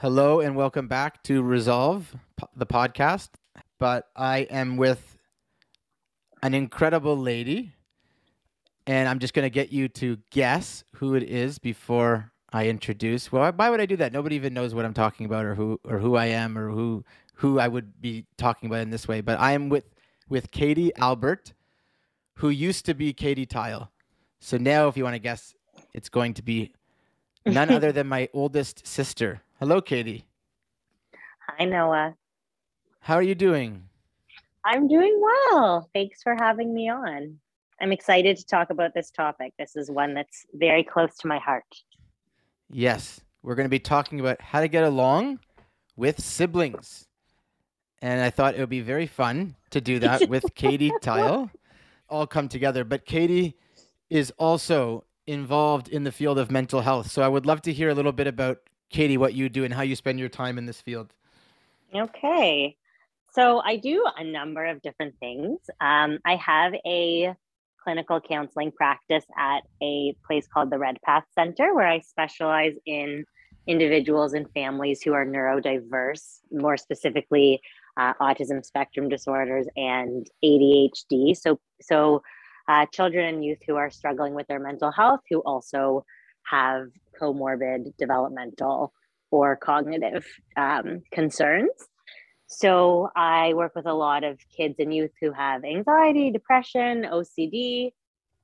Hello, and welcome back to Resolve, the podcast. But I am with an incredible lady, and I'm just going to get you to guess who it is before I introduce. Well, why would I do that? Nobody even knows what I'm talking about, or who, or who I am, or who, who I would be talking about in this way. But I am with with Katie Albert, who used to be Katie Tile. So now, if you want to guess, it's going to be none other than my oldest sister. Hello, Katie. Hi, Noah. How are you doing? I'm doing well. Thanks for having me on. I'm excited to talk about this topic. This is one that's very close to my heart. Yes, we're going to be talking about how to get along with siblings. And I thought it would be very fun to do that with Katie Tile. All come together. But Katie is also involved in the field of mental health. So I would love to hear a little bit about Katie, what you do and how you spend your time in this field. Okay. So I do a number of different things. Um, I have a clinical counseling practice at a place called the Redpath Center, where I specialize in individuals and families who are neurodiverse, more specifically uh, autism spectrum disorders and ADHD. So, so uh, children and youth who are struggling with their mental health, who also have comorbid developmental or cognitive um, concerns. So I work with a lot of kids and youth who have anxiety, depression, OCD,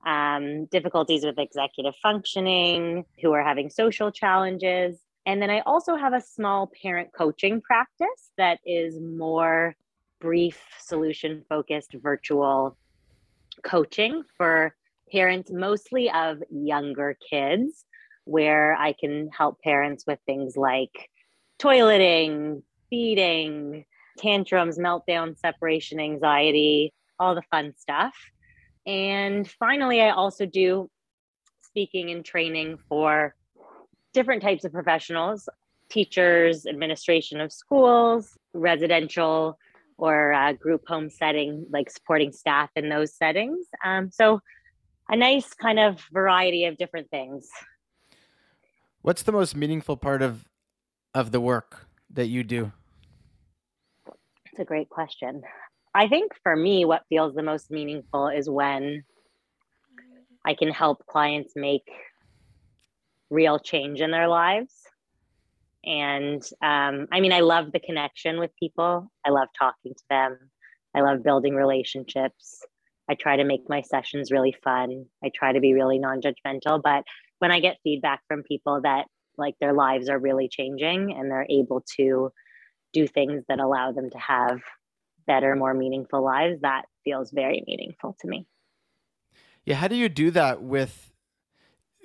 um, difficulties with executive functioning, who are having social challenges. And then I also have a small parent coaching practice that is more brief, solution focused virtual coaching for parents, mostly of younger kids, where I can help parents with things like toileting, feeding, tantrums, meltdown, separation anxiety, all the fun stuff. And finally, I also do speaking and training for different types of professionals teachers, administration of schools, residential or uh, group home setting, like supporting staff in those settings. Um, so, a nice kind of variety of different things. What's the most meaningful part of of the work that you do? It's a great question. I think for me, what feels the most meaningful is when I can help clients make real change in their lives. And um, I mean, I love the connection with people, I love talking to them, I love building relationships. I try to make my sessions really fun. I try to be really non judgmental. But when I get feedback from people that like their lives are really changing and they're able to do things that allow them to have better, more meaningful lives, that feels very meaningful to me. Yeah, how do you do that with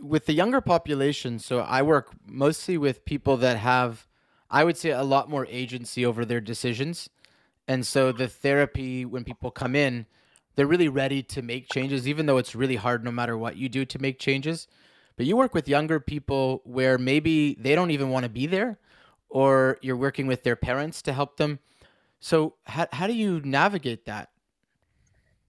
with the younger population? So I work mostly with people that have I would say a lot more agency over their decisions. And so the therapy when people come in, they're really ready to make changes even though it's really hard no matter what you do to make changes. But you work with younger people where maybe they don't even want to be there or you're working with their parents to help them. So how how do you navigate that?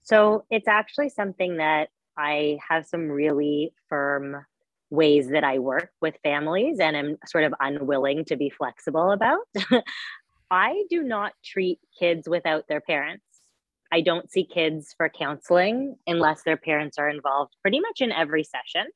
So it's actually something that I have some really firm ways that I work with families and I'm sort of unwilling to be flexible about. I do not treat kids without their parents. I don't see kids for counseling unless their parents are involved pretty much in every session.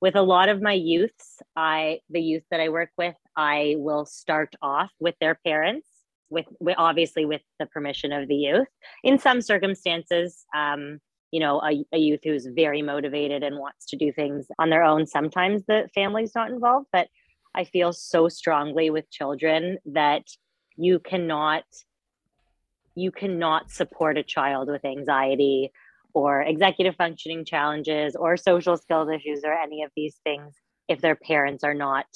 With a lot of my youths, I the youth that I work with, I will start off with their parents with, with obviously with the permission of the youth. In some circumstances, um, you know, a, a youth who's very motivated and wants to do things on their own, sometimes the family's not involved. But I feel so strongly with children that you cannot you cannot support a child with anxiety or executive functioning challenges or social skills issues or any of these things if their parents are not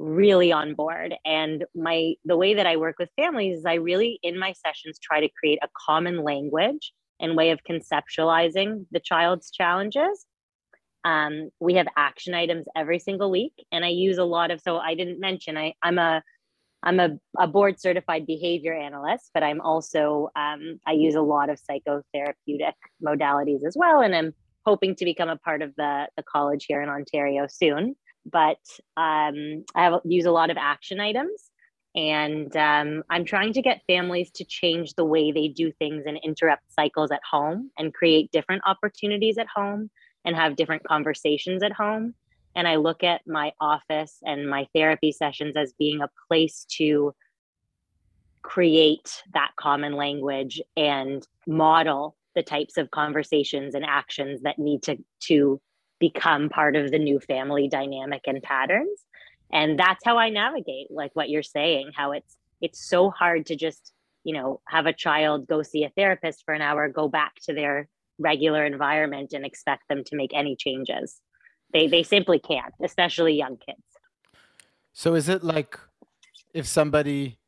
really on board. And my the way that i work with families is i really in my sessions try to create a common language and way of conceptualizing the child's challenges. Um, we have action items every single week and i use a lot of so i didn't mention I, i'm a i'm a, a board certified behavior analyst but i'm also um, i use a lot of psychotherapeutic modalities as well and i'm hoping to become a part of the, the college here in ontario soon but um, I have use a lot of action items. And um, I'm trying to get families to change the way they do things and interrupt cycles at home and create different opportunities at home and have different conversations at home. And I look at my office and my therapy sessions as being a place to create that common language and model the types of conversations and actions that need to to become part of the new family dynamic and patterns. And that's how i navigate like what you're saying how it's it's so hard to just you know have a child go see a therapist for an hour go back to their regular environment and expect them to make any changes they they simply can't especially young kids. So is it like if somebody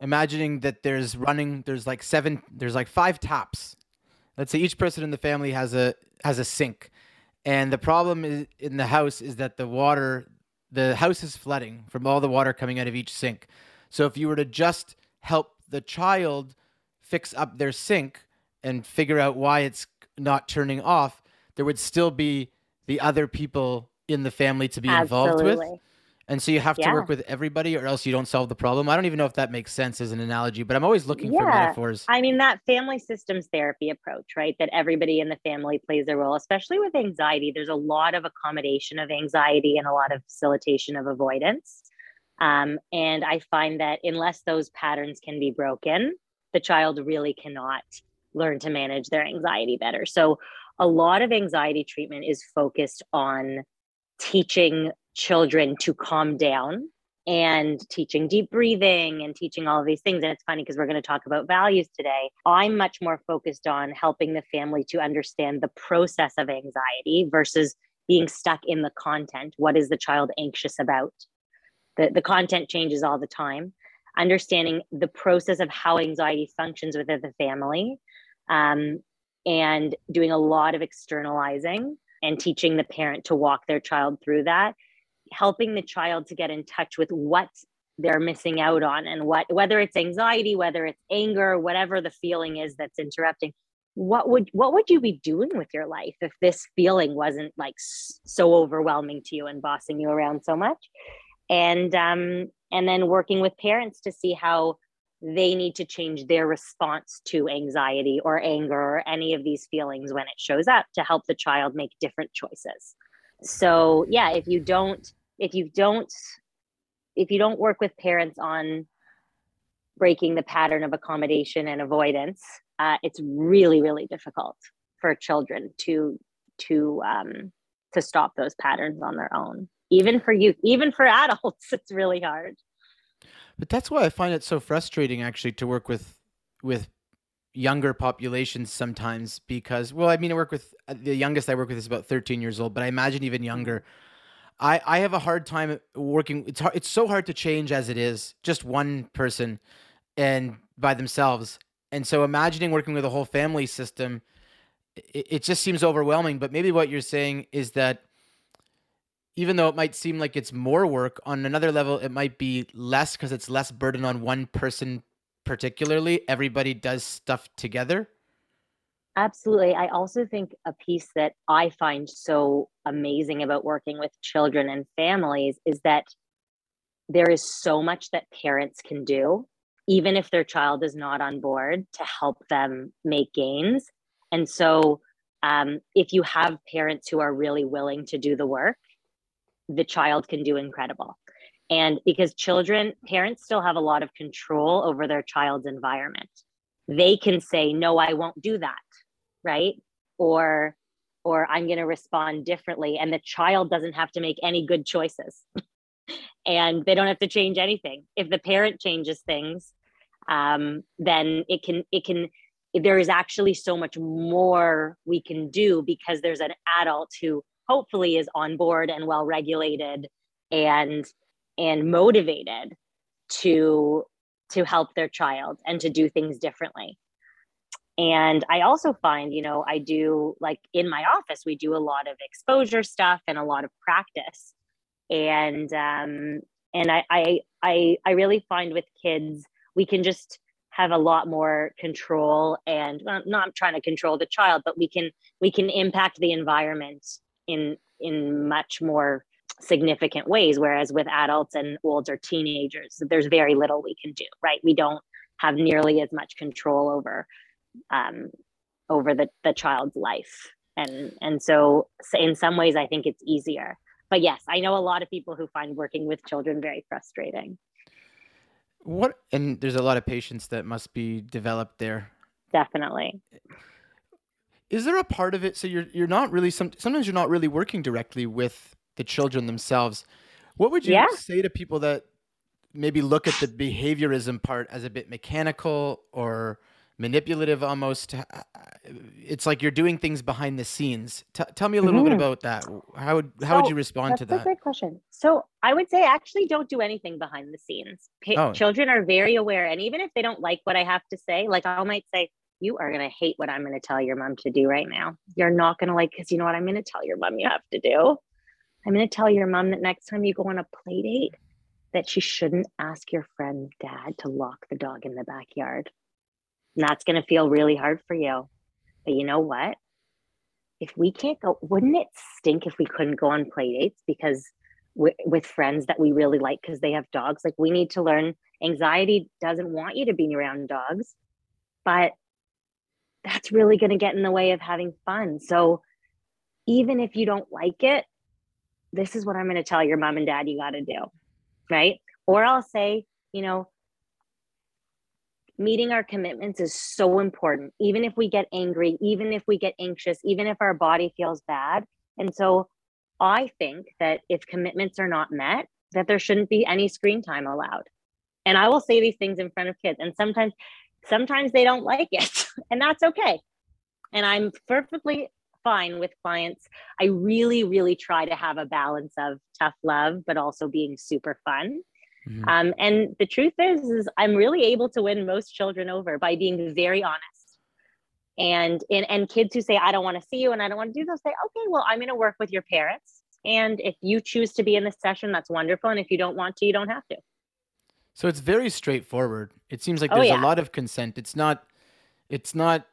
imagining that there's running there's like seven there's like five taps let's say each person in the family has a has a sink. And the problem is in the house is that the water, the house is flooding from all the water coming out of each sink. So if you were to just help the child fix up their sink and figure out why it's not turning off, there would still be the other people in the family to be Absolutely. involved with. And so you have yeah. to work with everybody or else you don't solve the problem. I don't even know if that makes sense as an analogy, but I'm always looking yeah. for metaphors. I mean, that family systems therapy approach, right? That everybody in the family plays a role, especially with anxiety. There's a lot of accommodation of anxiety and a lot of facilitation of avoidance. Um, and I find that unless those patterns can be broken, the child really cannot learn to manage their anxiety better. So a lot of anxiety treatment is focused on teaching children to calm down and teaching deep breathing and teaching all of these things. And it's funny because we're going to talk about values today. I'm much more focused on helping the family to understand the process of anxiety versus being stuck in the content. What is the child anxious about? The, the content changes all the time. Understanding the process of how anxiety functions within the family um, and doing a lot of externalizing and teaching the parent to walk their child through that helping the child to get in touch with what they're missing out on and what whether it's anxiety whether it's anger whatever the feeling is that's interrupting what would what would you be doing with your life if this feeling wasn't like so overwhelming to you and bossing you around so much? And um and then working with parents to see how they need to change their response to anxiety or anger or any of these feelings when it shows up to help the child make different choices. So yeah if you don't if you don't if you don't work with parents on breaking the pattern of accommodation and avoidance uh, it's really really difficult for children to to um, to stop those patterns on their own. Even for you even for adults it's really hard but that's why i find it so frustrating actually to work with with younger populations sometimes because well i mean i work with uh, the youngest i work with is about 13 years old but i imagine even younger. I i have a hard time working it's hard it's so hard to change as it is just one person and by themselves. And so imagining working with a whole family system it, it just seems overwhelming. But maybe what you're saying is that even though it might seem like it's more work on another level it might be less because it's less burden on one person particularly. Everybody does stuff together. Absolutely. I also think a piece that i find so amazing about working with children and families is that there is so much that parents can do even if their child is not on board to help them make gains. And so um, if you have parents who are really willing to do the work the child can do incredible and because children, parents still have a lot of control over their child's environment. They can say, no, I won't do that. Right. Or, or I'm going to respond differently. And the child doesn't have to make any good choices. and they don't have to change anything. If the parent changes things, um, then it can, it can, there is actually so much more we can do because there's an adult who hopefully is on board and well regulated and and motivated to to help their child and to do things differently. And i also find you know i do like in my office we do a lot of exposure stuff and a lot of practice. And um and i i i, I really find with kids we can just have a lot more control and well, not trying to control the child but we can we can impact the environment in in much more significant ways whereas with adults and older teenagers there's very little we can do right? We don't have nearly as much control over um, over the, the child's life. And and so, in some ways i think it's easier. But yes i know a lot of people who find working with children very frustrating. What and there's a lot of patience that must be developed there. Definitely is there a part of it so you're you're not really some, sometimes you're not really working directly with the children themselves what would you Yeah. say to people that maybe look at the behaviorism part as a bit mechanical or manipulative almost Uh, it's like you're doing things behind the scenes T- tell me a little bit Mhm. about that how would how would you respond to that? That's a that great question. So I would say actually don't do anything behind the scenes. Pa- Oh. Children are very aware, and even if they don't like what I have to say, like I might say, "You are gonna hate what I'm gonna tell your mom to do right now. You're not gonna like because you know what I'm gonna tell your mom you have to do. I'm gonna tell your mom that next time you go on a play date, that she shouldn't ask your friend dad to lock the dog in the backyard. And that's gonna feel really hard for you. But you know what? if we can't go, wouldn't it stink if we couldn't go on play dates because wi- with friends that we really like because they have dogs? Like we need to learn anxiety doesn't want you to be around dogs, but that's really going to get in the way of having fun. So even if you don't like it, this is what I'm going to tell your mom and dad you got to do. Right. Or I'll say, you know, meeting our commitments is so important, even if we get angry, even if we get anxious, even if our body feels bad. And so I think that if commitments are not met, that there shouldn't be any screen time allowed. And I will say these things in front of kids. And sometimes, sometimes they don't like it, and that's okay. And I'm perfectly fine with clients. I really, really try to have a balance of tough love, but also being super fun. Mhm. Um, and the truth is, is I'm really able to win most children over by being very honest. And and, and kids who say, I don't want to see you and I don't want to do those, say, okay, well, I'm going to work with your parents. And if you choose to be in this session, that's wonderful. And if you don't want to, you don't have to. So it's very straightforward. It seems like Oh, there's yeah. a lot of consent. It's not it's not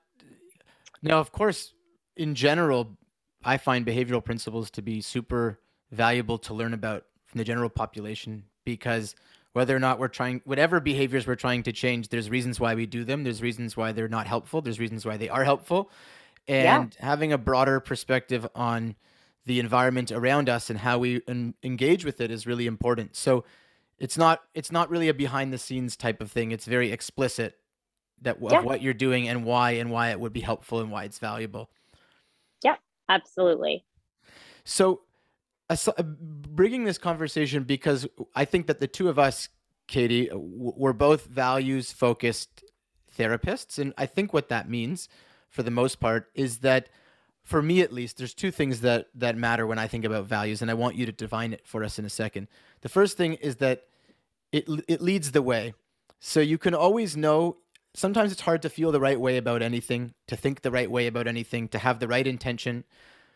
now of course in general I find behavioral principles to be super valuable to learn about from the general population because whether or not we're trying whatever behaviors we're trying to change there's reasons why we do them there's reasons why they're not helpful there's reasons why they are helpful. Yeah. and having a broader perspective on the environment around us and how we en- engage with it is really important. So it's not it's not really a behind the scenes type of thing. It's very explicit that of Yeah. what you're doing and why and why it would be helpful and why it's valuable Yeah, Absolutely. so uh, bringing this conversation because i think that the two of us katie uh, w- we're both values focused therapists and i think what that means for the most part is that for me at least there's two things that that matter when i think about values and i want you to define it for us in a second the first thing is that it it leads the way so you can always know sometimes it's hard to feel the right way about anything to think the right way about anything to have the right intention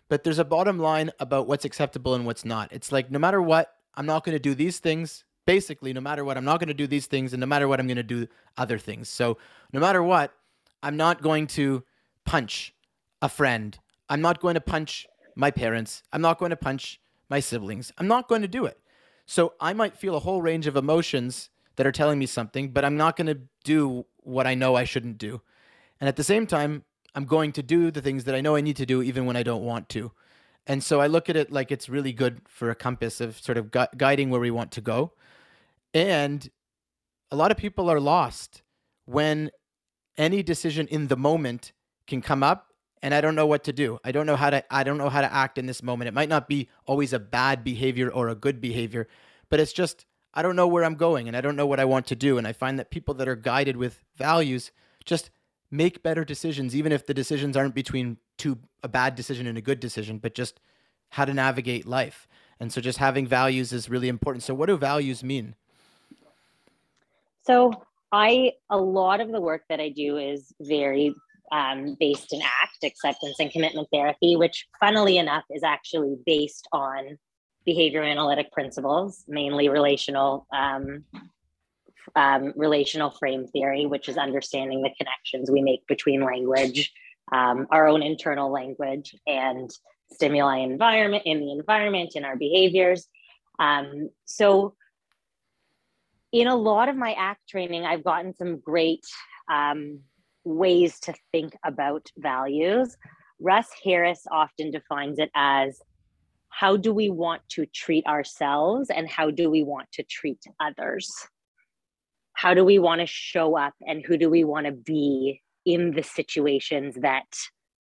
but there's a bottom line about what's acceptable and what's not. It's like no matter what, I'm not going to do these things. Basically, no matter what, I'm not going to do these things, and no matter what, I'm going to do other things. So, no matter what, I'm not going to punch a friend. I'm not going to punch my parents. I'm not going to punch my siblings. I'm not going to do it. So, I might feel a whole range of emotions that are telling me something, but I'm not going to do what I know I shouldn't do. And at the same time, I'm going to do the things that I know I need to do even when I don't want to. And so I look at it like it's really good for a compass of sort of gu- guiding where we want to go. And a lot of people are lost when any decision in the moment can come up and I don't know what to do. I don't know how to I don't know how to act in this moment. It might not be always a bad behavior or a good behavior, but it's just I don't know where I'm going and I don't know what I want to do and I find that people that are guided with values just make better decisions even if the decisions aren't between two a bad decision and a good decision, but just how to navigate life. And so just having values is really important. So what do values mean? So I a lot of the work that I do is very um, based in ACT, acceptance and commitment therapy, which funnily enough is actually based on behavior analytic principles, mainly relational um, um, relational frame theory, which is understanding the connections we make between language, um, our own internal language, and stimuli environment in the environment in our behaviors. Um, so in a lot of my ACT training, I've gotten some great um, ways to think about values. Russ Harris often defines it as how do we want to treat ourselves and how do we want to treat others? How do we want to show up and who do we want to be in the situations that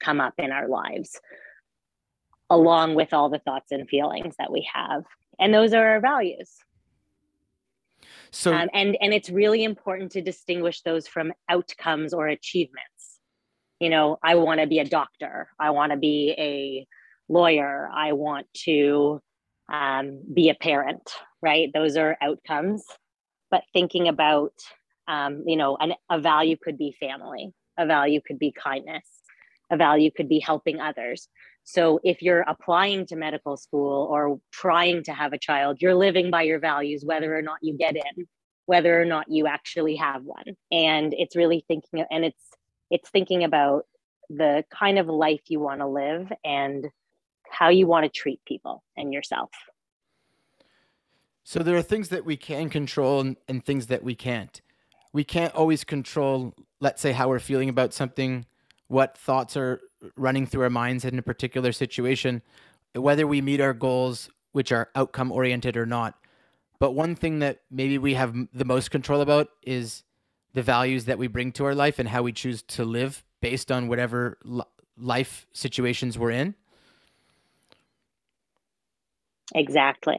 come up in our lives, along with all the thoughts and feelings that we have? And those are our values. So, um, and and it's really important to distinguish those from outcomes or achievements. You know, I want to be a doctor. I want to be a lawyer. I want to um, be a parent. Right? Those are outcomes. But thinking about, um, you know, an, a value could be family. A value could be kindness. A value could be helping others. So if you're applying to medical school or trying to have a child, you're living by your values, whether or not you get in, whether or not you actually have one. And it's really thinking, and it's it's thinking about the kind of life you want to live and how you want to treat people and yourself. So there are things that we can control and, and things that we can't. We can't always control, let's say, how we're feeling about something, what thoughts are running through our minds in a particular situation, whether we meet our goals, which are outcome oriented or not. But one thing that maybe we have the most control about is the values that we bring to our life and how we choose to live based on whatever life situations we're in. Exactly.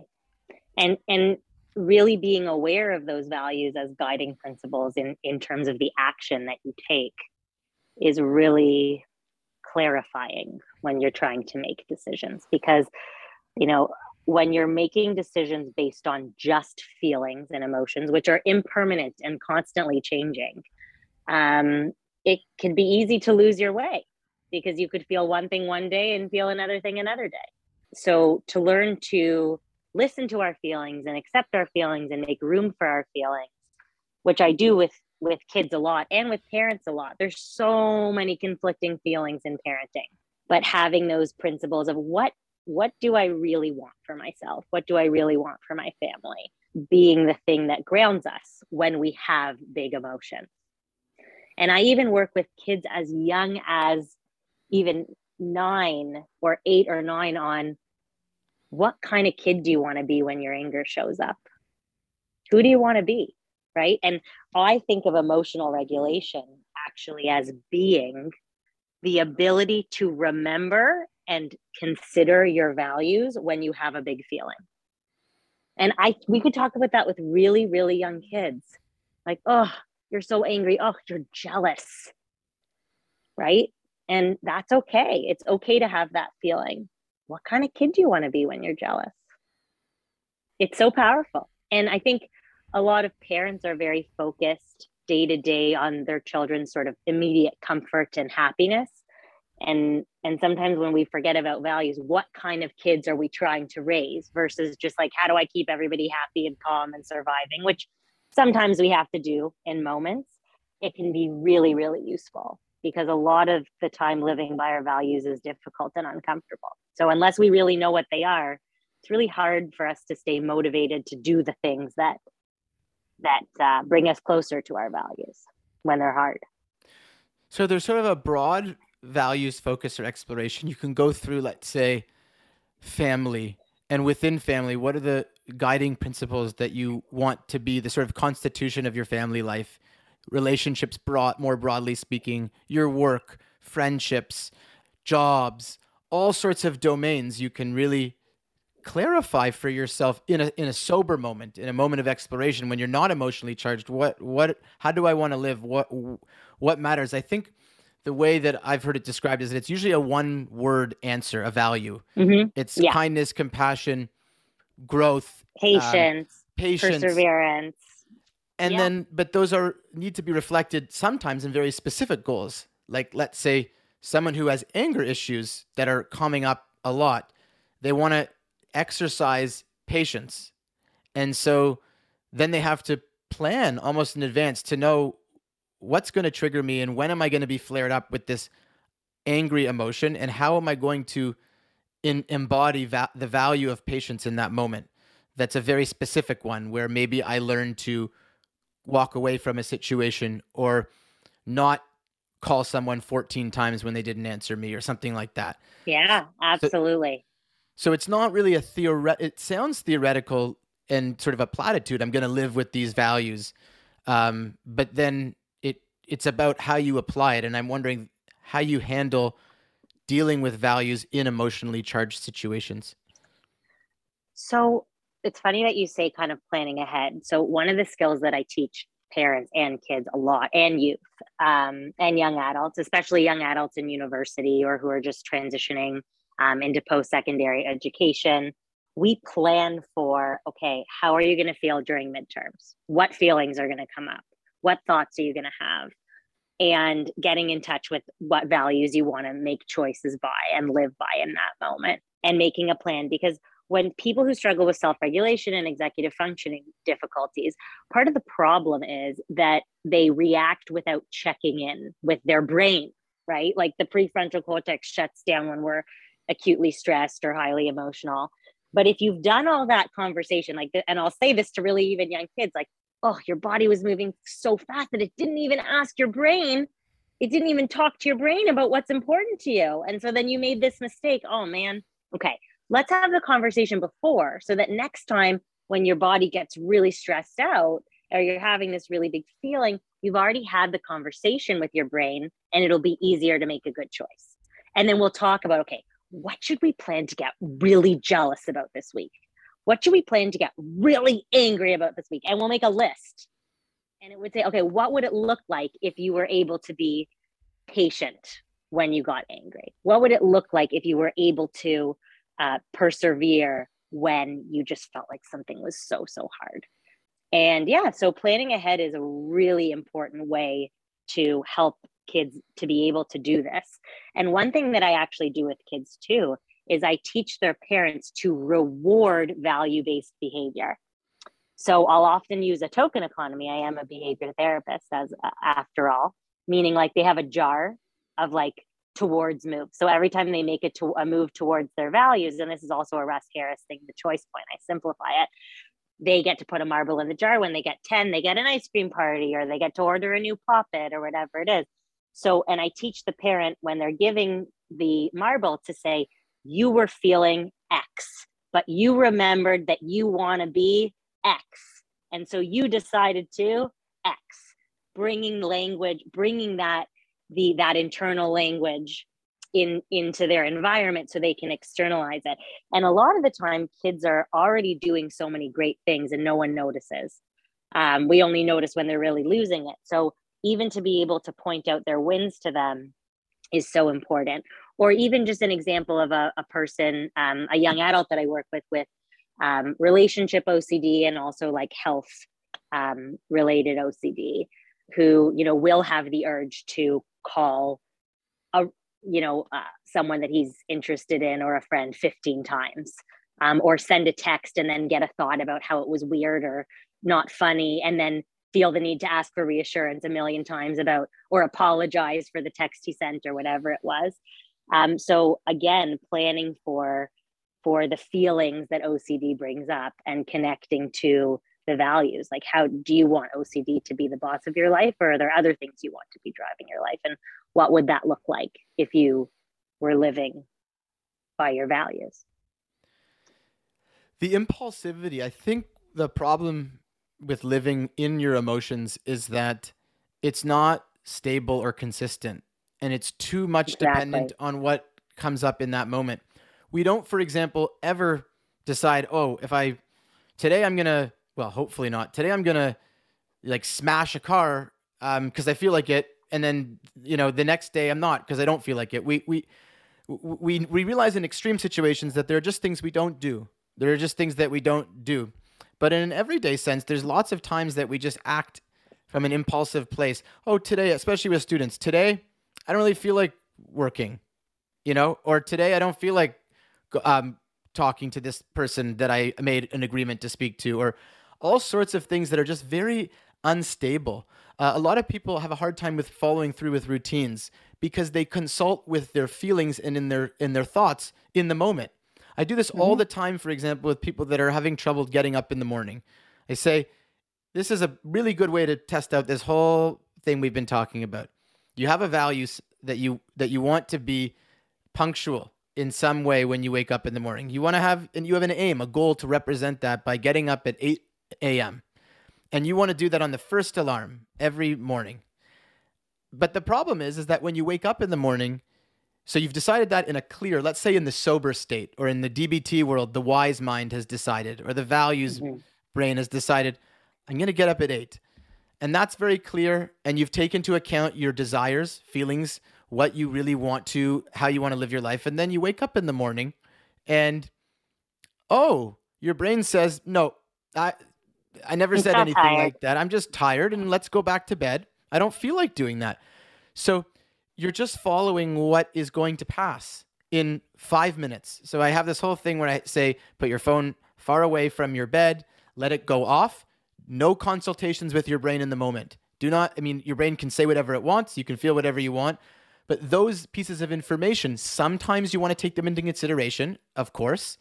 And and really being aware of those values as guiding principles in in terms of the action that you take is really clarifying when you're trying to make decisions because you know when you're making decisions based on just feelings and emotions which are impermanent and constantly changing um, it can be easy to lose your way because you could feel one thing one day and feel another thing another day so to learn to listen to our feelings and accept our feelings and make room for our feelings which i do with with kids a lot and with parents a lot. There's so many conflicting feelings in parenting, but having those principles of what what do I really want for myself? What do I really want for my family? Being the thing that grounds us when we have big emotions. And I even work with kids as young as even nine or eight or nine on what kind of kid do you want to be when your anger shows up? Who do you want to be? right? And I think of emotional regulation actually as being the ability to remember and consider your values when you have a big feeling. And I we could talk about that with really really young kids. Like, "Oh, you're so angry. Oh, you're jealous." Right? And that's okay. It's okay to have that feeling. What kind of kid do you want to be when you're jealous? It's so powerful. And I think a lot of parents are very focused day to day on their children's sort of immediate comfort and happiness and and sometimes when we forget about values what kind of kids are we trying to raise versus just like how do i keep everybody happy and calm and surviving which sometimes we have to do in moments it can be really really useful because a lot of the time living by our values is difficult and uncomfortable so unless we really know what they are it's really hard for us to stay motivated to do the things that that uh, bring us closer to our values when they're hard. So there's sort of a broad values focus or exploration. You can go through, let's say, family, and within family, what are the guiding principles that you want to be the sort of constitution of your family life? Relationships, brought more broadly speaking, your work, friendships, jobs, all sorts of domains you can really clarify for yourself in a in a sober moment, in a moment of exploration when you're not emotionally charged. What what how do I want to live? What what matters? I think the way that I've heard it described is that it's usually a one word answer, a value. Mm-hmm. It's yeah. kindness, compassion, growth, patience, um, patience, perseverance. And Yeah. then, but those are need to be reflected sometimes in very specific goals. Like, let's say someone who has anger issues that are coming up a lot, they want to exercise patience. And so then they have to plan almost in advance to know what's going to trigger me and when am I going to be flared up with this angry emotion and how am I going to in, embody va- the value of patience in that moment. That's a very specific one where maybe I learn to walk away from a situation or not call someone 14 times when they didn't answer me or something like that. Yeah, absolutely. So it's not really a theoret. It sounds theoretical and sort of a platitude. I'm going to live with these values, um, but then it it's about how you apply it. And I'm wondering how you handle dealing with values in emotionally charged situations. So it's funny that you say kind of planning ahead. So one of the skills that I teach parents and kids a lot and youth um, and young adults, especially young adults in university or who are just transitioning um, into post-secondary education, we plan for, okay, how are you going to feel during midterms? What feelings are going to come up? What thoughts are you going to have? And getting in touch with what values you want to make choices by and live by in that moment and making a plan because when people who struggle with self regulation and executive functioning difficulties, part of the problem is that they react without checking in with their brain, right? Like the prefrontal cortex shuts down when we're acutely stressed or highly emotional. But if you've done all that conversation, like, and I'll say this to really even young kids, like, oh, your body was moving so fast that it didn't even ask your brain. It didn't even talk to your brain about what's important to you. And so then you made this mistake. Oh, man. Okay let's have the conversation before so that next time when your body gets really stressed out or you're having this really big feeling, you've already had the conversation with your brain and it'll be easier to make a good choice. And then we'll talk about okay, what should we plan to get really jealous about this week? What should we plan to get really angry about this week? And we'll make a list. And it would say, okay, what would it look like if you were able to be patient when you got angry? What would it look like if you were able to uh, persevere when you just felt like something was so so hard. And yeah so planning ahead is a really important way to help kids to be able to do this. And one thing that i actually do with kids too is i teach their parents to reward value based behavior. So i'll often use a token economy. I am a behavior therapist as uh, after all meaning like they have a jar of like towards move. So every time they make it to a move towards their values, and this is also a Russ Harris thing, the choice point, I simplify it. They get to put a marble in the jar. When they get 10, they get an ice cream party or they get to order a new poppet or whatever it is. So, and I teach the parent when they're giving the marble to say, you were feeling X, but you remembered that you want to be X. And so you decided to X, bringing language, bringing that the that internal language in into their environment so they can externalize it. And a lot of the time kids are already doing so many great things and no one notices. Um, we only notice when they're really losing it. So even to be able to point out their wins to them is so important. Or even just an example of a, a person um, a young adult that i work with with um, relationship ocd and also like health um, related ocd who you know will have the urge to call a you know uh, someone that he's interested in or a friend 15 times um, or send a text and then get a thought about how it was weird or not funny and then feel the need to ask for reassurance a million times about or apologize for the text he sent or whatever it was. Um, so again planning for for the feelings that ocd brings up and connecting to the values like how do you want ocd to be the boss of your life or are there other things you want to be driving your life? And what would that look like if you were living by your values? The impulsivity i think the problem with living in your emotions is that it's not stable or consistent and it's too much exactly. dependent on what comes up in that moment. We don't for example ever decide oh if i today i'm going to well, hopefully not. Today I'm gonna like smash a car um because I feel like it, and then you know the next day I'm not because I don't feel like it. We we we we realize in extreme situations that there are just things we don't do. There are just things that we don't do. But in an everyday sense, there's lots of times that we just act from an impulsive place. Oh, today, especially with students, today, I don't really feel like working, you know, or today I don't feel like um, talking to this person that I made an agreement to speak to, or all sorts of things that are just very unstable. Uh, a lot of people have a hard time with following through with routines because they consult with their feelings and in their in their thoughts in the moment. I do this mm-hmm. all the time, for example, with people that are having trouble getting up in the morning. I say, this is a really good way to test out this whole thing we've been talking about. You have a value that you that you want to be punctual in some way when you wake up in the morning. You want to have and you have an aim, a goal to represent that by getting up at 8 a.m. And you want to do that on the first alarm every morning. But the problem is is that when you wake up in the morning, so you've decided that in a clear, let's say in the sober state or in the DBT world, the wise mind has decided or the values mm-hmm. brain has decided, I'm going to get up at 8. And that's very clear and you've taken into account your desires, feelings, what you really want to, how you want to live your life and then you wake up in the morning and oh, your brain says, "No, I I never said anything tired. like that. I'm just tired and let's go back to bed. I don't feel like doing that." So you're just following what is going to pass in five minutes. So I have this whole thing where I say, put your phone far away from your bed, let it go off. No consultations with your brain in the moment. Do not, I mean, your brain can say whatever it wants, you can feel whatever you want, but those pieces of information, sometimes you want to take them into consideration, of course,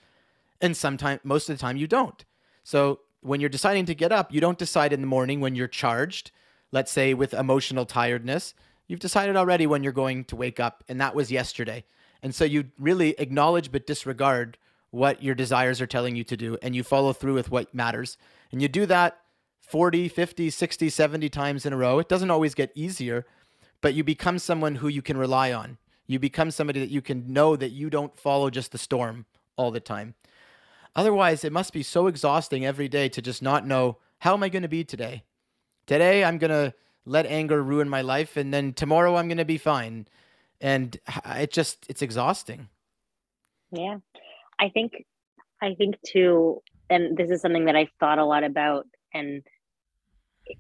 and sometimes, most of the time, you don't. So when you're deciding to get up, you don't decide in the morning when you're charged, let's say with emotional tiredness You've decided already when you're going to wake up, and that was yesterday. And so you really acknowledge but disregard what your desires are telling you to do, and you follow through with what matters. And you do that 40, 50, 60, 70 times in a row. It doesn't always get easier, but you become someone who you can rely on. You become somebody that you can know that you don't follow just the storm all the time. Otherwise, it must be so exhausting every day to just not know how am I going to be today? Today, I'm going to let anger ruin my life and then tomorrow I'm going to be fine. And it just it's exhausting. Yeah. I think I think too and this is something that I've thought a lot about and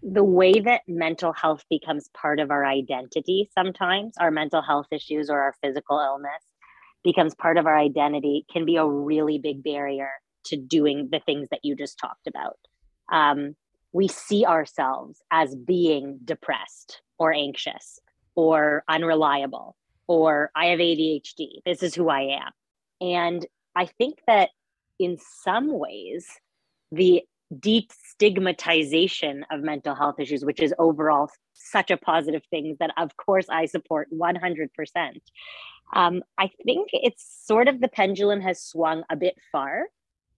the way that mental health becomes part of our identity sometimes our mental health issues or our physical illness becomes part of our identity can be a really big barrier to doing the things that you just talked about um, we see ourselves as being depressed or anxious or unreliable or I have ADHD. This is who I am. And I think that in some ways, the destigmatization of mental health issues, which is overall such a positive thing that, of course, I support 100%. Um, I think it's sort of the pendulum has swung a bit far.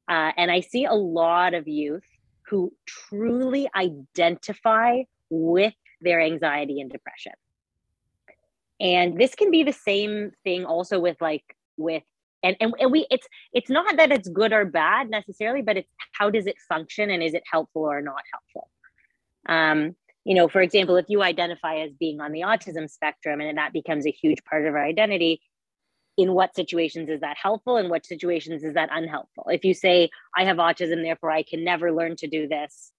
Uh, and I see a lot of youth who truly identify with their anxiety and depression. And this can be the same thing also with like with and, and and we it's it's not that it's good or bad necessarily, but it's how does it function and is it helpful or not helpful? Um, you know, for example, if you identify as being on the autism spectrum and that becomes a huge part of our identity, in what situations is that helpful and what situations is that unhelpful? If you say i have autism therefore i can never learn to do this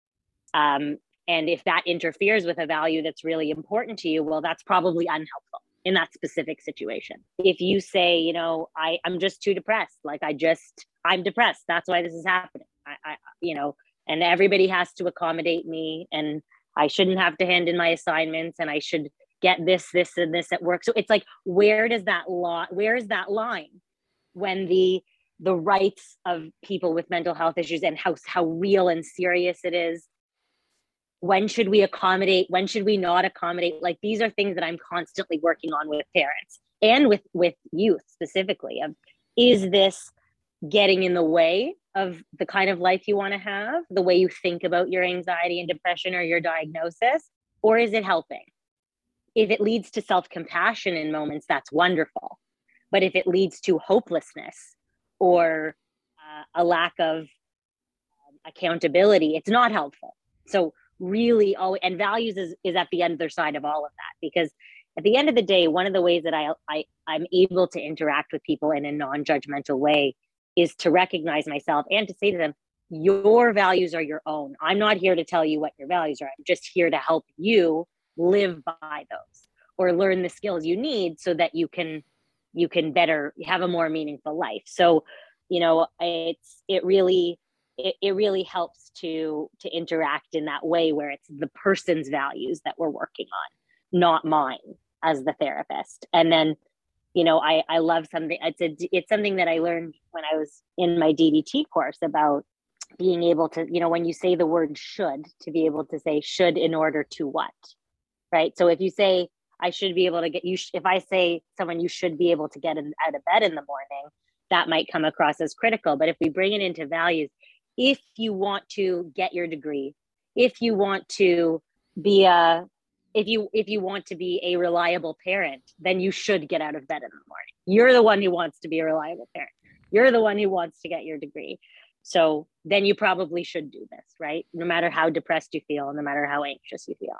um, and if that interferes with a value that's really important to you well that's probably unhelpful in that specific situation. If you say you know i i'm just too depressed like i just i'm depressed that's why this is happening. I, I you know and everybody has to accommodate me and i shouldn't have to hand in my assignments and i should get this, this, and this at work. So it's like, where does that law, where is that line when the the rights of people with mental health issues and how how real and serious it is? When should we accommodate? When should we not accommodate? Like these are things that I'm constantly working on with parents and with with youth specifically. Of is this getting in the way of the kind of life you want to have, the way you think about your anxiety and depression or your diagnosis, or is it helping? If it leads to self compassion in moments, that's wonderful. But if it leads to hopelessness or uh, a lack of um, accountability, it's not helpful. So, really, oh, and values is, is at the other side of all of that because at the end of the day, one of the ways that I, I I'm able to interact with people in a non-judgmental way is to recognize myself and to say to them, your values are your own. I'm not here to tell you what your values are. I'm just here to help you live by those or learn the skills you need so that you can you can better have a more meaningful life. So, you know, it's it really it, it really helps to to interact in that way where it's the person's values that we're working on, not mine as the therapist. And then you know i i love something it's a it's something that i learned when i was in my DBT course about being able to you know when you say the word should to be able to say should in order to what right? So if you say i should be able to get you sh- if i say someone you should be able to get in, out of bed in the morning that might come across as critical. But if we bring it into values if you want to get your degree if you want to be a if you if you want to be a reliable parent then you should get out of bed in the morning. You're the one who wants to be a reliable parent. You're the one who wants to get your degree. So then you probably should do this right? No matter how depressed you feel no matter how anxious you feel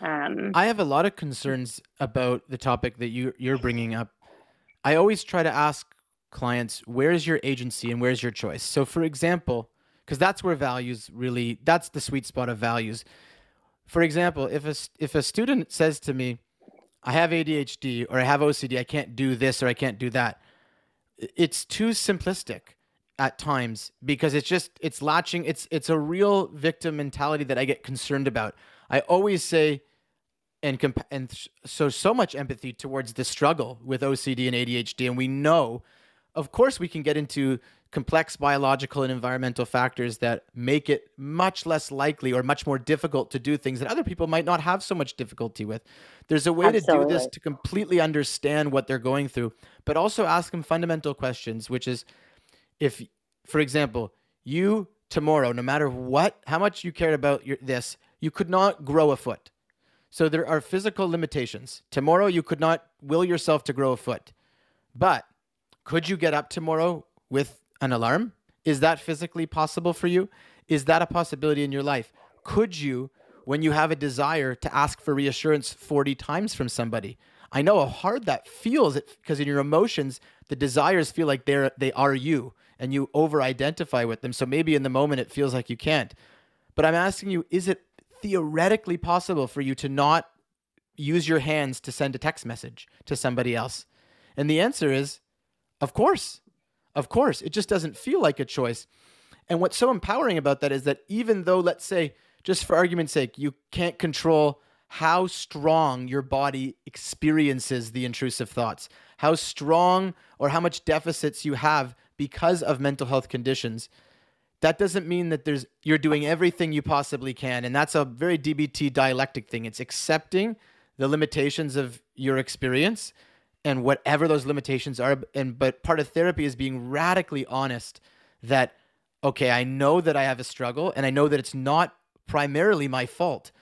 um, i have a lot of concerns about the topic that you you're bringing up. I always try to ask clients where's your agency and where's your choice? So for example because that's where values really that's the sweet spot of values. For example, if a if a student says to me, "I have ADHD or I have OCD, I can't do this or I can't do that," it's too simplistic at times because it's just it's latching it's it's a real victim mentality that I get concerned about. I always say and comp- and so so much empathy towards the struggle with OCD and ADHD and we know of course we can get into complex biological and environmental factors that make it much less likely or much more difficult to do things that other people might not have so much difficulty with. There's a way Absolutely. to do this to completely understand what they're going through, but also ask them fundamental questions, which is if, for example, you tomorrow, no matter what, how much you cared about your, this, you could not grow a foot. So there are physical limitations. Tomorrow, you could not will yourself to grow a foot. But could you get up tomorrow with an alarm? Is that physically possible for you? Is that a possibility in your life? Could you, when you have a desire to ask for reassurance 40 times from somebody? I know how hard that feels because in your emotions, the desires feel like they're they are you and you over identify with them. So maybe in the moment it feels like you can't. But I'm asking you, is it theoretically possible for you to not use your hands to send a text message to somebody else? And the answer is, of course. Of course, it just doesn't feel like a choice. And what's so empowering about that is that even though, let's say, just for argument's sake, you can't control how strong your body experiences the intrusive thoughts, how strong or how much deficits you have because of mental health conditions. That doesn't mean that there's you're doing everything you possibly can, and that's a very DBT dialectic thing. It's accepting the limitations of your experience and whatever those limitations are. And but part of therapy is being radically honest that okay i know that i have a struggle and i know that it's not primarily my fault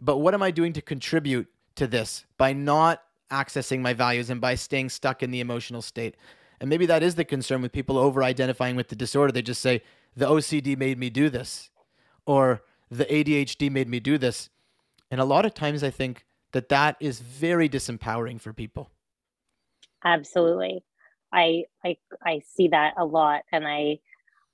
but what am i doing to contribute to this by not accessing my values and by staying stuck in the emotional state? And maybe that is the concern with people over identifying with the disorder. They just say the ocd made me do this or the adhd made me do this and a lot of times i think that that is very disempowering for people Absolutely. I I I see that a lot and I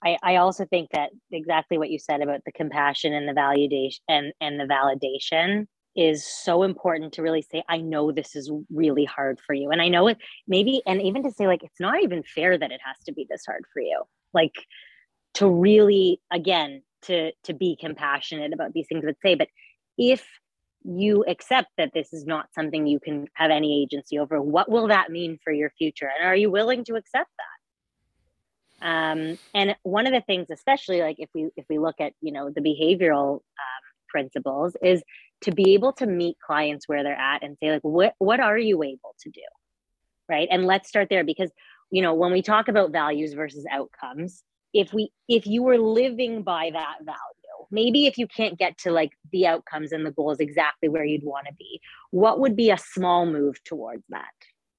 I, I also think that exactly what you said about the compassion and the validation and, and the validation is so important to really say, I know this is really hard for you. And I know it maybe, and even to say, like, it's not even fair that it has to be this hard for you. Like to really, again, to to be compassionate about these things, but say, but if you accept that this is not something you can have any agency over what will that mean for your future? And are you willing to accept that? Um, and one of the things especially like if we if we look at you know the behavioral um, principles is to be able to meet clients where they're at and say like what what are you able to do? Right? And let's start there because you know when we talk about values versus outcomes if we if you were living by that value maybe if you can't get to like the outcomes and the goals exactly where you'd want to be what would be a small move towards that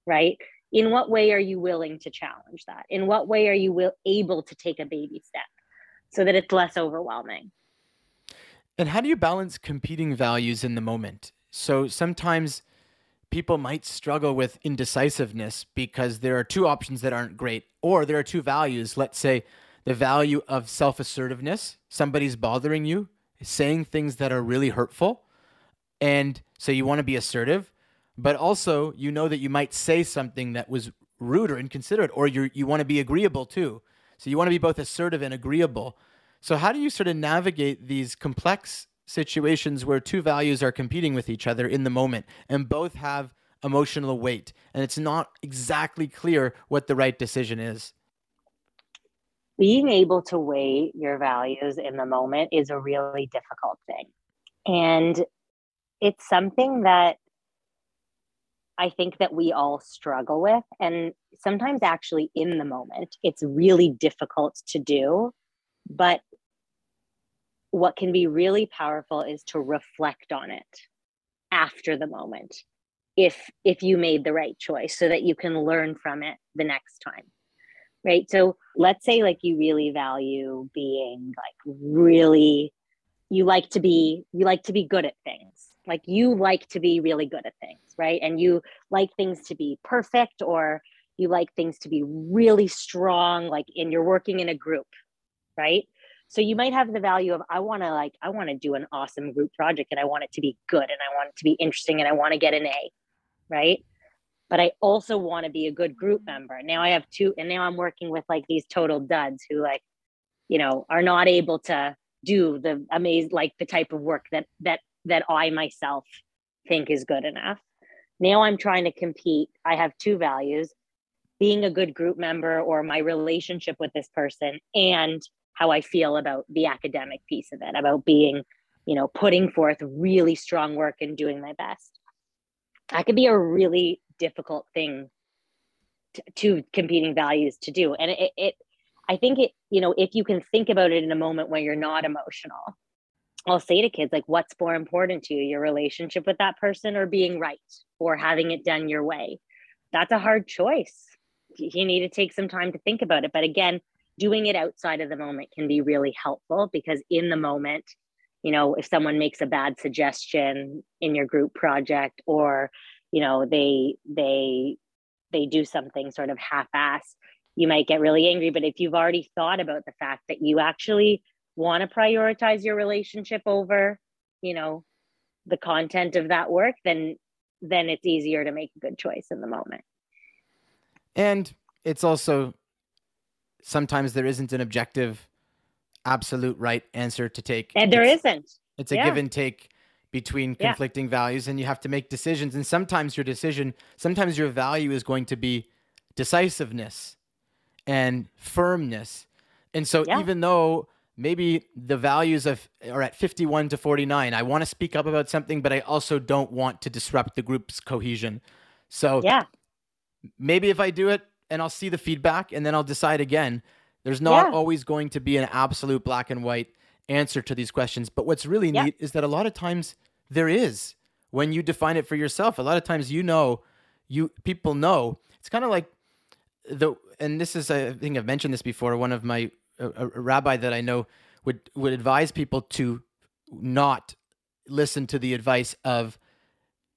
right? In what way are you willing to challenge that? In what way are you will, able to take a baby step so that it's less overwhelming? And how do you balance competing values in the moment? So sometimes people might struggle with indecisiveness because there are two options that aren't great, or there are two values. Let's say the value of self assertiveness, somebody's bothering you, saying things that are really hurtful. And so you want to be assertive, but also you know that you might say something that was rude or inconsiderate, or you you want to be agreeable too. So you want to be both assertive and agreeable. So how do you sort of navigate these complex situations where two values are competing with each other in the moment and both have emotional weight and it's not exactly clear what the right decision is? Being able to weigh your values in the moment is a really difficult thing. And it's something that I think that we all struggle with. And sometimes, actually, in the moment, it's really difficult to do. But what can be really powerful is to reflect on it after the moment if if you made the right choice so that you can learn from it the next time right? So let's say like you really value being like really you like to be you like to be good at things. Like you like to be really good at things right? And you like things to be perfect or you like things to be really strong like and you're working in a group right? So you might have the value of I want to like I want to do an awesome group project and I want it to be good and I want it to be interesting and I want to get an A, right? But I also want to be a good group member. Now I have two and now I'm working with like these total duds who like you know are not able to do the amazing like the type of work that that that I myself think is good enough. Now I'm trying to compete. I have two values being a good group member or my relationship with this person and how I feel about the academic piece of it, about being, you know, putting forth really strong work and doing my best. That could be a really difficult thing to, to competing values to do. And it, it, I think it, you know, if you can think about it in a moment when you're not emotional, I'll say to kids, like, what's more important to you, your relationship with that person or being right or having it done your way? That's a hard choice. You need to take some time to think about it. But again, doing it outside of the moment can be really helpful because in the moment you know if someone makes a bad suggestion in your group project or you know they they they do something sort of half-ass you might get really angry. But if you've already thought about the fact that you actually want to prioritize your relationship over you know the content of that work then then it's easier to make a good choice in the moment. And it's also sometimes there isn't an objective, absolute right answer to take. And there it's, not It's a yeah. give and take between conflicting yeah. values, and you have to make decisions. And sometimes your decision, sometimes your value is going to be decisiveness and firmness. And so, yeah. even though maybe the values of are at 51 to 49 i want to speak up about something but i also don't want to disrupt the group's cohesion so yeah maybe if i do it and I'll see the feedback and then I'll decide again. There's not yeah. always going to be an absolute black and white answer to these questions. But what's really yeah. neat is that a lot of times there is when you define it for yourself. A lot of times you know, you people know. It's kind of like the and this is I think I've mentioned this before. One of my a, a rabbi that I know would would advise people to not listen to the advice of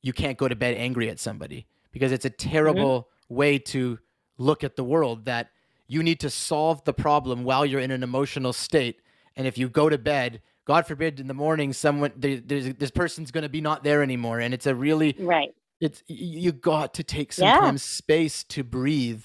you can't go to bed angry at somebody because it's a mm-hmm. terrible mm-hmm. way to look at the world that you need to solve the problem while you're in an emotional state. And if you go to bed, God forbid, in the morning, someone this person's going to be not there anymore, and it's a really right. It's you got to take some yeah. space to breathe,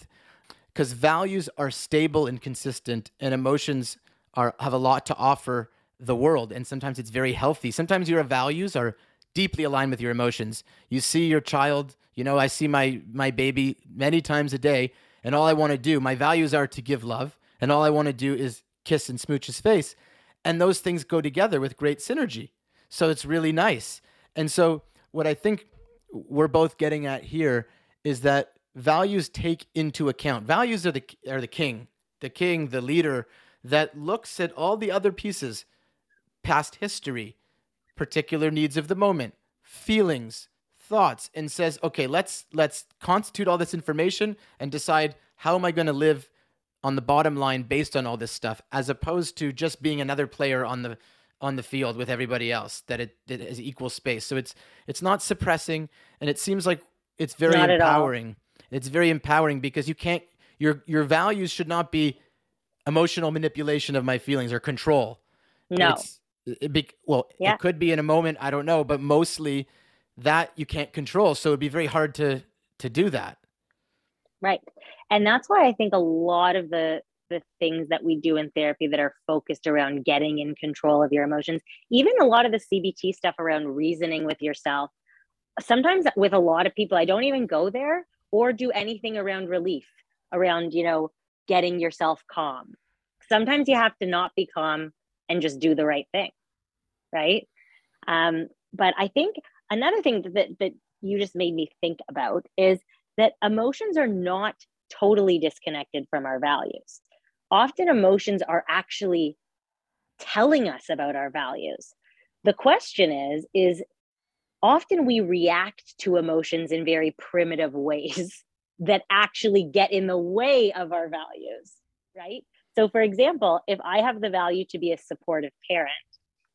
because values are stable and consistent, and emotions are have a lot to offer the world. And sometimes it's very healthy. Sometimes your values are deeply aligned with your emotions. You see your child, you know, I see my my baby many times a day, and all I want to do, my values are to give love, and all I want to do is kiss and smooch his face. And those things go together with great synergy. So it's really nice. And so what I think we're both getting at here is that values take into account. Values are the are the king, the king, the leader that looks at all the other pieces, past history, particular needs of the moment, feelings, thoughts, and says, okay, let's let's constitute all this information and decide how am I going to live on the bottom line based on all this stuff, as opposed to just being another player on the on the field with everybody else that it, it has equal space. So it's it's not suppressing, and it seems like it's very Not empowering. It's very empowering because you can't your your values should not be emotional manipulation of my feelings or control. No. It's, it be, well, Yeah. it could be in a moment, I don't know, but mostly that you can't control. So it'd be very hard to to do that. Right. And that's why I think a lot of the the things that we do in therapy that are focused around getting in control of your emotions, even a lot of the CBT stuff around reasoning with yourself. Sometimes with a lot of people I don't even go there or do anything around relief, around, you know, getting yourself calm. Sometimes you have to not be calm and just do the right thing. Right? Um but I think another thing that that you just made me think about is that emotions are not totally disconnected from our values. Often emotions are actually telling us about our values. The question is is often we react to emotions in very primitive ways that actually get in the way of our values, right? So for example, if I have the value to be a supportive parent.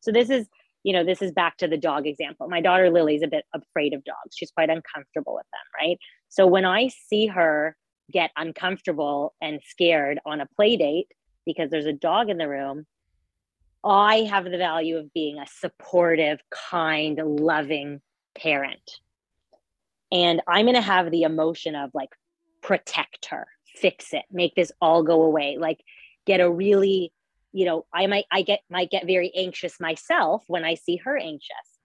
So this is you know, this is back to the dog example. My daughter Lily's a bit afraid of dogs. She's quite uncomfortable with them, right? So when I see her get uncomfortable and scared on a play date because there's a dog in the room, I have the value of being a supportive, kind, loving parent. And I'm going to have the emotion of like protect her, fix it, make this all go away, like get a really you know i might i get might get very anxious myself when i see her anxious.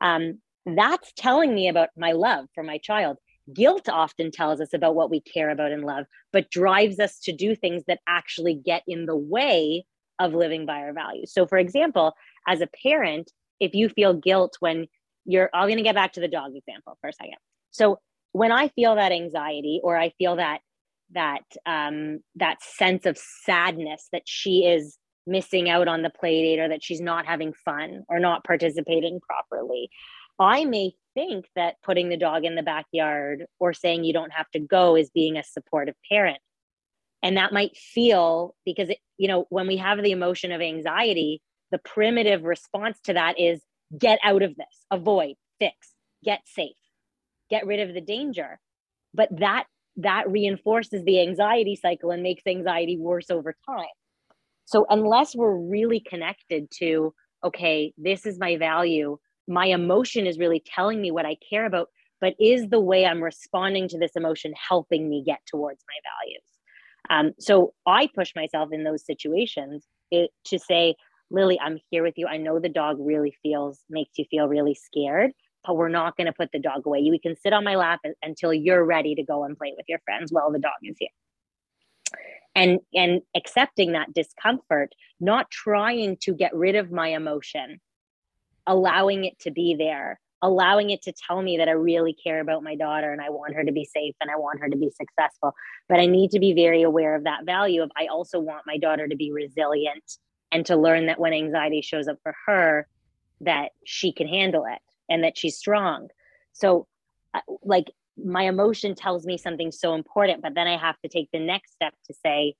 Um, that's telling me about my love for my child. Guilt often tells us about what we care about and love but drives us to do things that actually get in the way of living by our values. So for example as a parent if you feel guilt when you're i'm going to get back to the dog example for a second. So when i feel that anxiety or i feel that that um, that sense of sadness that she is missing out on the play date or that she's not having fun or not participating properly. I may think that putting the dog in the backyard or saying you don't have to go is being a supportive parent. And that might feel because, it, you know, when we have the emotion of anxiety, the primitive response to that is get out of this, avoid, fix, get safe, get rid of the danger. But that that reinforces the anxiety cycle and makes anxiety worse over time. So unless we're really connected to, okay, this is my value, my emotion is really telling me what I care about, but is the way I'm responding to this emotion helping me get towards my values? Um, so I push myself in those situations it, to say, Lily, I'm here with you. I know the dog really feels, makes you feel really scared, but we're not going to put the dog away. We can sit on my lap until you're ready to go and play with your friends while the dog is here and and accepting that discomfort not trying to get rid of my emotion allowing it to be there allowing it to tell me that i really care about my daughter and i want her to be safe and i want her to be successful. But i need to be very aware of that value of i also want my daughter to be resilient and to learn that when anxiety shows up for her that she can handle it and that she's strong. So uh, like my emotion tells me something so important but then i have to take the next step to say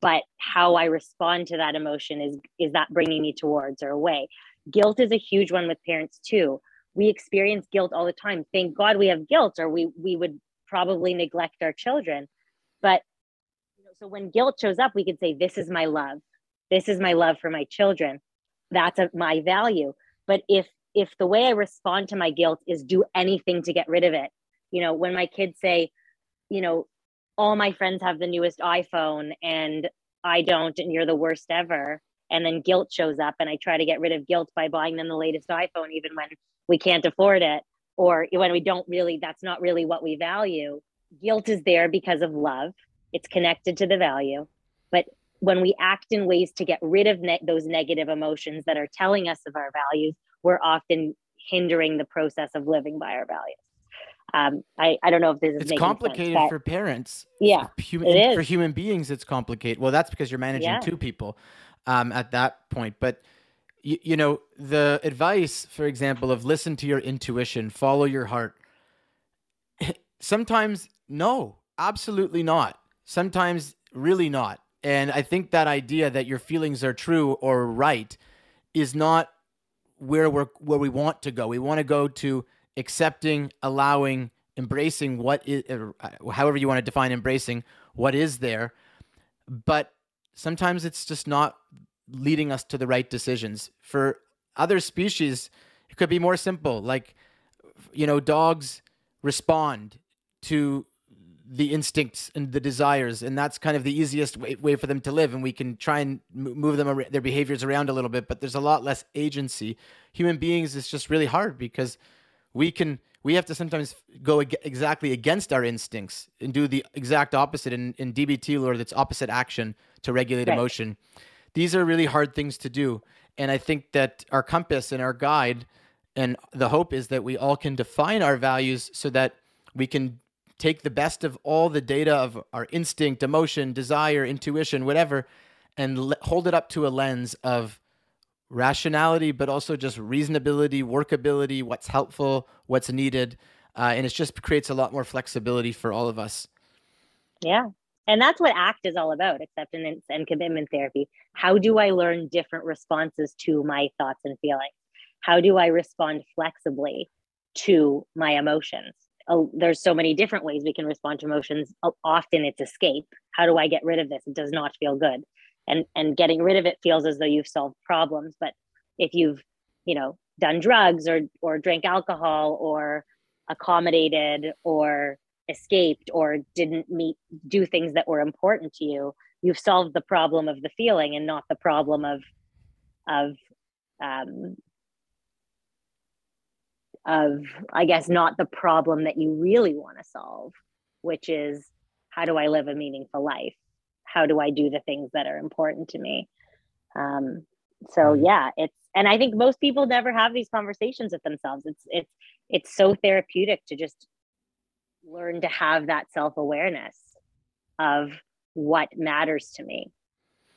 but how i respond to that emotion is is that bringing me towards or away? Guilt is a huge one with parents too. We experience guilt all the time. Thank god we have guilt or we we would probably neglect our children. But you know, so when guilt shows up we can say this is my love. This is my love for my children. That's a, my value. But if if the way i respond to my guilt is do anything to get rid of it you know when my kids say you know all my friends have the newest iphone and i don't and you're the worst ever. And then guilt shows up and i try to get rid of guilt by buying them the latest iphone even when we can't afford it or when we don't really that's not really what we value. Guilt is there because of love. It's connected to the value. But when we act in ways to get rid of ne- those negative emotions that are telling us of our values we're often hindering the process of living by our values um, I, I don't know if this is It's complicated sense, for parents. yeah, For human, for human beings, it's complicated. Well, that's because you're managing Yeah. two people um, at that point. But you, you know, the advice, for example, of listen to your intuition, follow your heart. Sometimes, no, absolutely not. Sometimes, really not. And I think that idea that your feelings are true or right is not where we're where we want to go. We want to go to accepting, allowing, embracing what is, uh, however you want to define embracing what is there, but sometimes it's just not leading us to the right decisions. For other species, it could be more simple. Like, you know, dogs respond to the instincts and the desires and that's kind of the easiest way, way for them to live and we can try and move them their behaviors around a little bit but there's a lot less agency human beings is just really hard because we can we have to sometimes go ag- exactly against our instincts and do the exact opposite in, in dbt lore that's opposite action to regulate right. emotion these are really hard things to do and i think that our compass and our guide and the hope is that we all can define our values so that we can take the best of all the data of our instinct, emotion, desire, intuition, whatever, and le- hold it up to a lens of rationality, but also just reasonability, workability, what's helpful, what's needed. Uh, and it just creates a lot more flexibility for all of us. Yeah. And that's what ACT is all about acceptance and commitment therapy. How do I learn different responses to my thoughts and feelings? How do I respond flexibly to my emotions? there's so many different ways we can respond to emotions. Often it's escape. How do I get rid of this? It does not feel good. And and getting rid of it feels as though you've solved problems. But if you've, you know, done drugs or or drank alcohol or accommodated or escaped or didn't meet do things that were important to you, you've solved the problem of the feeling and not the problem of of um, of i guess not the problem that you really want to solve which is how do i live a meaningful life how do i do the things that are important to me um, so yeah it's and i think most people never have these conversations with themselves it's it's it's so therapeutic to just learn to have that self-awareness of what matters to me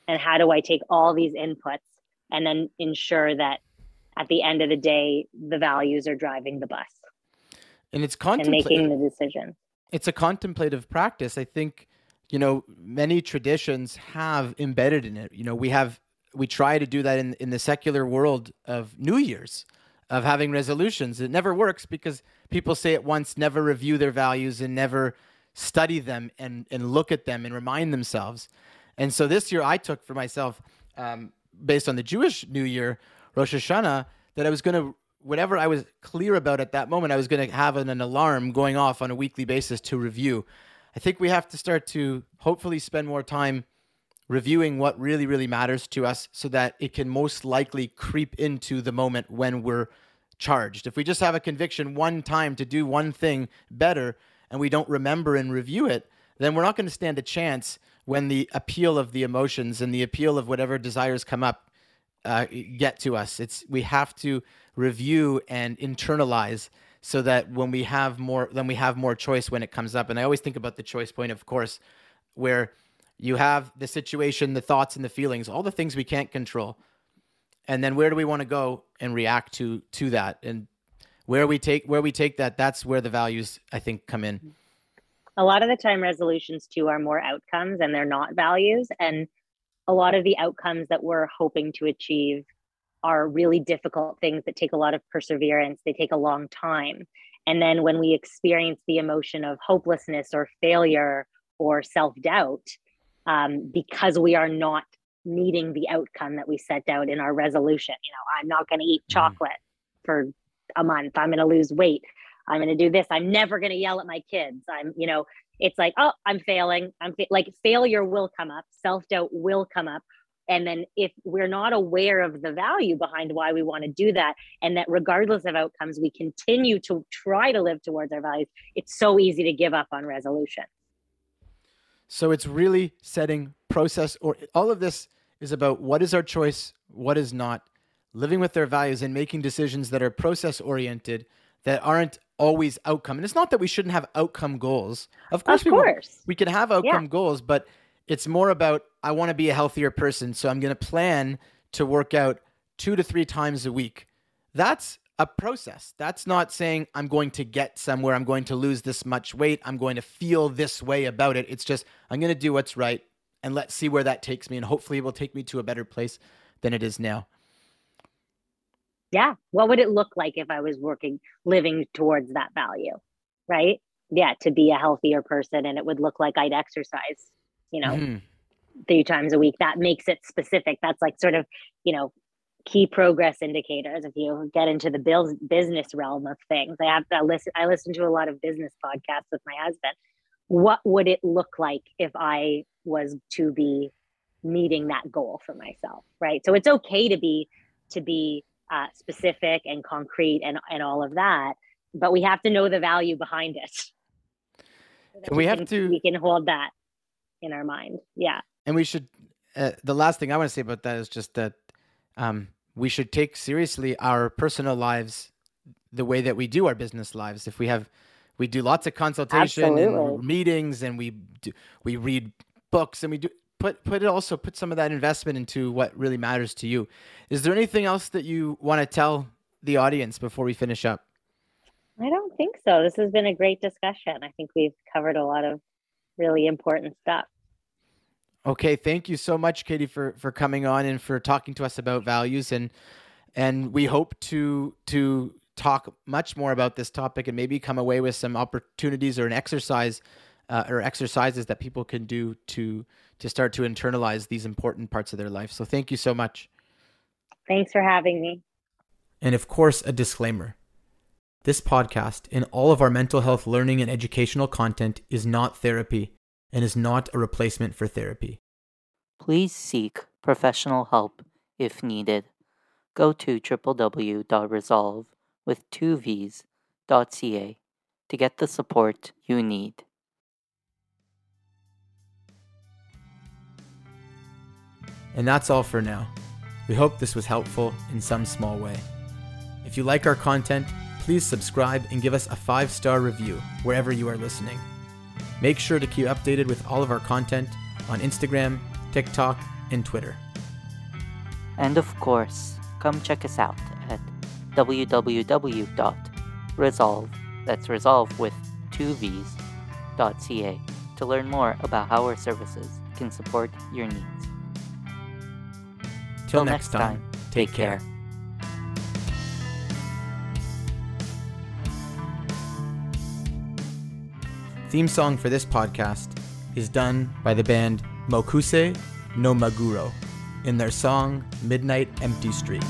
and how do i take all these inputs and then ensure that at the end of the day, the values are driving the bus. And it's contempla- and making the decision. It's a contemplative practice. I think, you know, many traditions have embedded in it. You know, we have we try to do that in in the secular world of New Year's, of having resolutions. It never works because people say it once, never review their values and never study them and and look at them and remind themselves. And so this year I took for myself, um, based on the Jewish New Year, Rosh Hashanah that I was going to, whatever I was clear about at that moment, I was going to have an, an alarm going off on a weekly basis to review. I think we have to start to hopefully spend more time reviewing what really, really matters to us so that it can most likely creep into the moment when we're charged. If we just have a conviction one time to do one thing better and we don't remember and review it, then we're not going to stand a chance when the appeal of the emotions and the appeal of whatever desires come up uh, get to us. It's we have to review and internalize so that when we have more, then we have more choice when it comes up. And I always think about the choice point, of course, where you have the situation, the thoughts, and the feelings, all the things we can't control, and then where do we want to go and react to to that, and where we take where we take that, that's where the values I think come in. A lot of the time, resolutions too are more outcomes, and they're not values, and a lot of the outcomes that we're hoping to achieve are really difficult things that take a lot of perseverance, they take a long time. And then when we experience the emotion of hopelessness or failure or self doubt, um, because we are not meeting the outcome that we set out in our resolution, you know, I'm not going to eat mm-hmm. chocolate for a month, I'm going to lose weight. I'm going to do this. I'm never going to yell at my kids. I'm, you know, it's like, oh, I'm failing. I'm fa-. like failure will come up, self doubt will come up. And then if we're not aware of the value behind why we want to do that, and that regardless of outcomes, we continue to try to live towards our values, it's so easy to give up on resolution. So it's really setting process, or all of this is about what is our choice, what is not, living with their values and making decisions that are process oriented, that aren't always outcome. And it's not that we shouldn't have outcome goals. Of course, of we, we can have outcome yeah. goals, but it's more about I want to be a healthier person. So I'm going to plan to work out two to three times a week. That's a process. That's not saying I'm going to get somewhere, I'm going to lose this much weight, I'm going to feel this way about it. It's just I'm going to do what's right and let's see where that takes me. And hopefully it will take me to a better place than it is now yeah what would it look like if i was working living towards that value right yeah, to be a healthier person and it would look like I'd exercise, you know, Mhm. Three times a week. That makes it specific. That's like sort of, you know, key progress indicators. If you get into the bills, business realm of things, I have to listen. I listen to a lot of business podcasts with my husband. What would it look like if I was to be meeting that goal for myself? Right. So it's okay to be to be uh, specific and concrete and and all of that, but we have to know the value behind it. So we have can- to- we can hold that in our mind. Yeah. And we should. Uh, the last thing I want to say about that is just that um, we should take seriously our personal lives the way that we do our business lives. If we have, we do lots of consultation and meetings, and we do, we read books, and we do put put it also put some of that investment into what really matters to you. Is there anything else that you want to tell the audience before we finish up? I don't think so. This has been a great discussion. I think we've covered a lot of really important stuff. Okay, thank you so much, Katie, for for coming on and for talking to us about values and and we hope to to talk much more about this topic and maybe come away with some opportunities or an exercise uh, or exercises that people can do to to start to internalize these important parts of their life. So thank you so much. Thanks for having me. And of course, a disclaimer. This podcast and all of our mental health learning and educational content is not therapy and is not a replacement for therapy. Please seek professional help if needed. Go to www.resolve with two V's.ca to get the support you need. And that's all for now. We hope this was helpful in some small way. If you like our content, please subscribe and give us a five star review wherever you are listening. Make sure to keep updated with all of our content on Instagram, TikTok, and Twitter. And of course, come check us out at www.resolve, that's resolve with two V's, .ca to learn more about how our services can support your needs. Till next time, take care. Theme song for this podcast is done by the band Mokuse no Maguro in their song Midnight Empty Street.